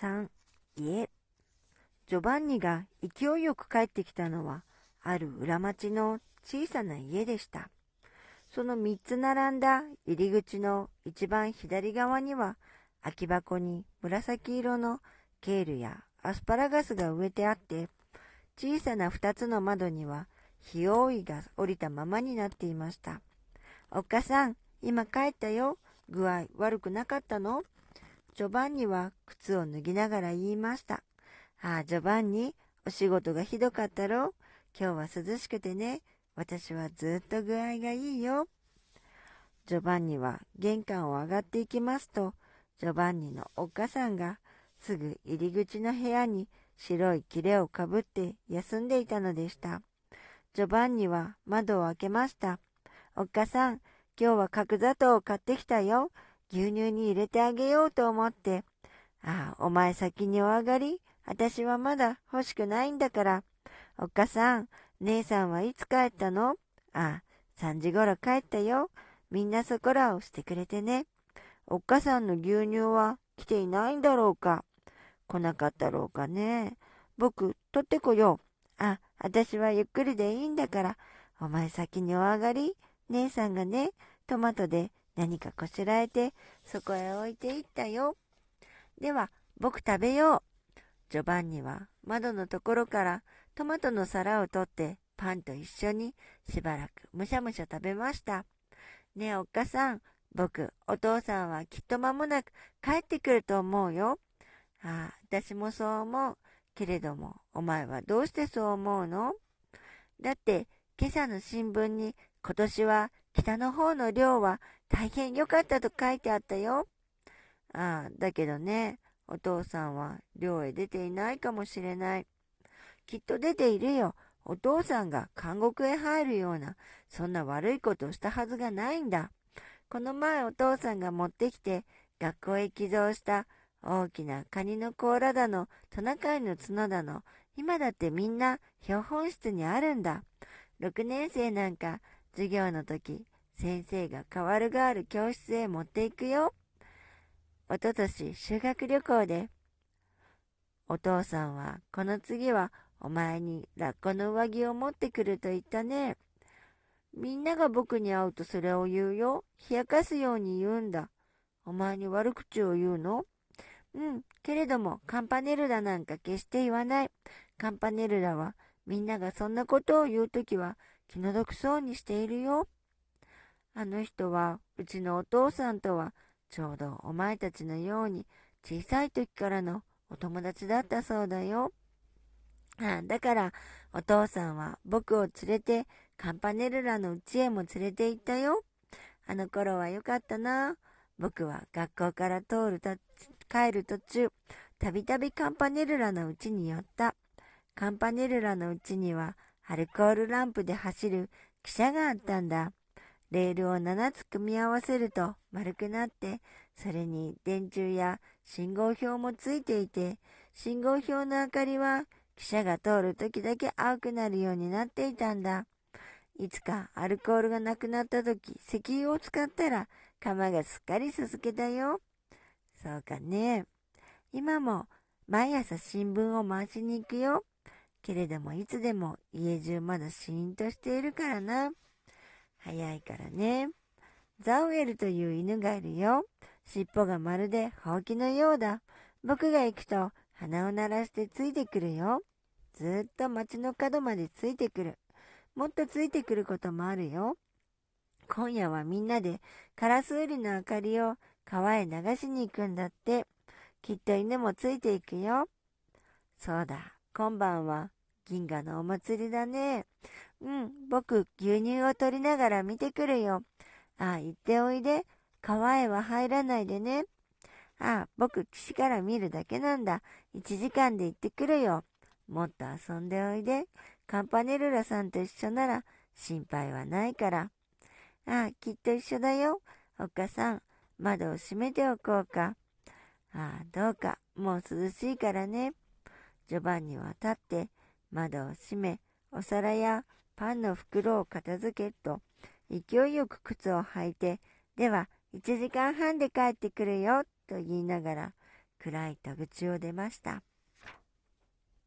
3家ジョバンニが勢いよく帰ってきたのはある裏町の小さな家でした。その3つ並んだ入り口の一番左側には空き箱に紫色のケールやアスパラガスが植えてあって小さな2つの窓には日覆いが降りたままになっていました。おっかさん、今帰ったよ。具合悪くなかったの？ジョバンニは靴を脱ぎながら言いました。ああ、ジョバンニ、お仕事がひどかったろ今日は涼しくてね。私はずっと具合がいいよ。ジョバンニは玄関を上がっていきますと、ジョバンニのおっかさんがすぐ入り口の部屋に白い切れをかぶって休んでいたのでした。ジョバンニは窓を開けました。おっかさん、今日は角砂糖を買ってきたよ。牛乳に入れてあげようと思って。ああ、お前先にお上がり私はまだ欲しくないんだから。おっかさん、姉さんはいつ帰ったの？ああ、3時頃帰ったよ。みんなそこらをしてくれてね。おっかさんの牛乳は来ていないんだろうか来なかったろうかね。僕、取ってこよう。あ、私はゆっくりでいいんだから。お前先にお上がり姉さんがね、トマトで何かこしらえて、そこへ置いていったよ。では、僕食べよう。ジョバンニは窓のところからトマトの皿を取ってパンと一緒にしばらくむしゃむしゃ食べました。ねえおっかさん、僕、お父さんはきっと間もなく帰ってくると思うよ。ああ、私もそう思う。けれども、お前はどうしてそう思うの？だって、今朝の新聞に今年は北の方の漁は大変良かったと書いてあったよ。ああ、だけどね、お父さんは漁へ出ていないかもしれない。きっと出ているよ。お父さんが監獄へ入るような、そんな悪いことをしたはずがないんだ。この前お父さんが持ってきて、学校へ寄贈した大きなカニの甲羅だの、トナカイの角だの、今だってみんな標本室にあるんだ。6年生なんか授業の時、先生が代わるがある教室へ持っていくよ。おととし修学旅行で、お父さんはこの次はお前にラッコの上着を持ってくると言ったね。みんなが僕に会うとそれを言うよ。冷やかすように言うんだ。お前に悪口を言うの？うん、けれどもカンパネルラなんか決して言わない。カンパネルラはみんながそんなことを言うときは気の毒そうにしているよ。あの人は、うちのお父さんとは、ちょうどお前たちのように小さい時からのお友達だったそうだよ。あだから、お父さんは僕を連れてカンパネルラの家へも連れて行ったよ。あの頃はよかったな。僕は学校から通るた帰る途中、たびたびカンパネルラの家に寄った。カンパネルラの家にはアルコールランプで走る汽車があったんだ。レールを7つ組み合わせると丸くなって、それに電柱や信号表もついていて、信号表の明かりは汽車が通る時だけ青くなるようになっていたんだ。いつかアルコールがなくなった時、石油を使ったら釜がすっかりすすけたよ。そうかね。今も毎朝新聞を回しに行くよ。けれどもいつでも家中まだシーンとしているからな。早いからね。ザウエルという犬がいるよ。尻尾がまるでほうきのようだ。僕が行くと鼻を鳴らしてついてくるよ。ずっと街の角までついてくる。もっとついてくることもあるよ。今夜はみんなでカラスウリの明かりを川へ流しに行くんだって。きっと犬もついていくよ。そうだ、今晩は銀河のお祭りだね。うん、僕、牛乳を取りながら見てくるよ。ああ、行っておいで。川へは入らないでね。ああ、僕、岸から見るだけなんだ。1時間で行ってくるよ。もっと遊んでおいで。カンパネルラさんと一緒なら心配はないから。ああ、きっと一緒だよ。お母さん、窓を閉めておこうか。ああ、どうか。もう涼しいからね。ジョバンニは立って窓を閉め、お皿やパンの袋を片付けと、勢いよく靴を履いて、では、1時間半で帰ってくるよ、と言いながら、暗い戸口を出ました。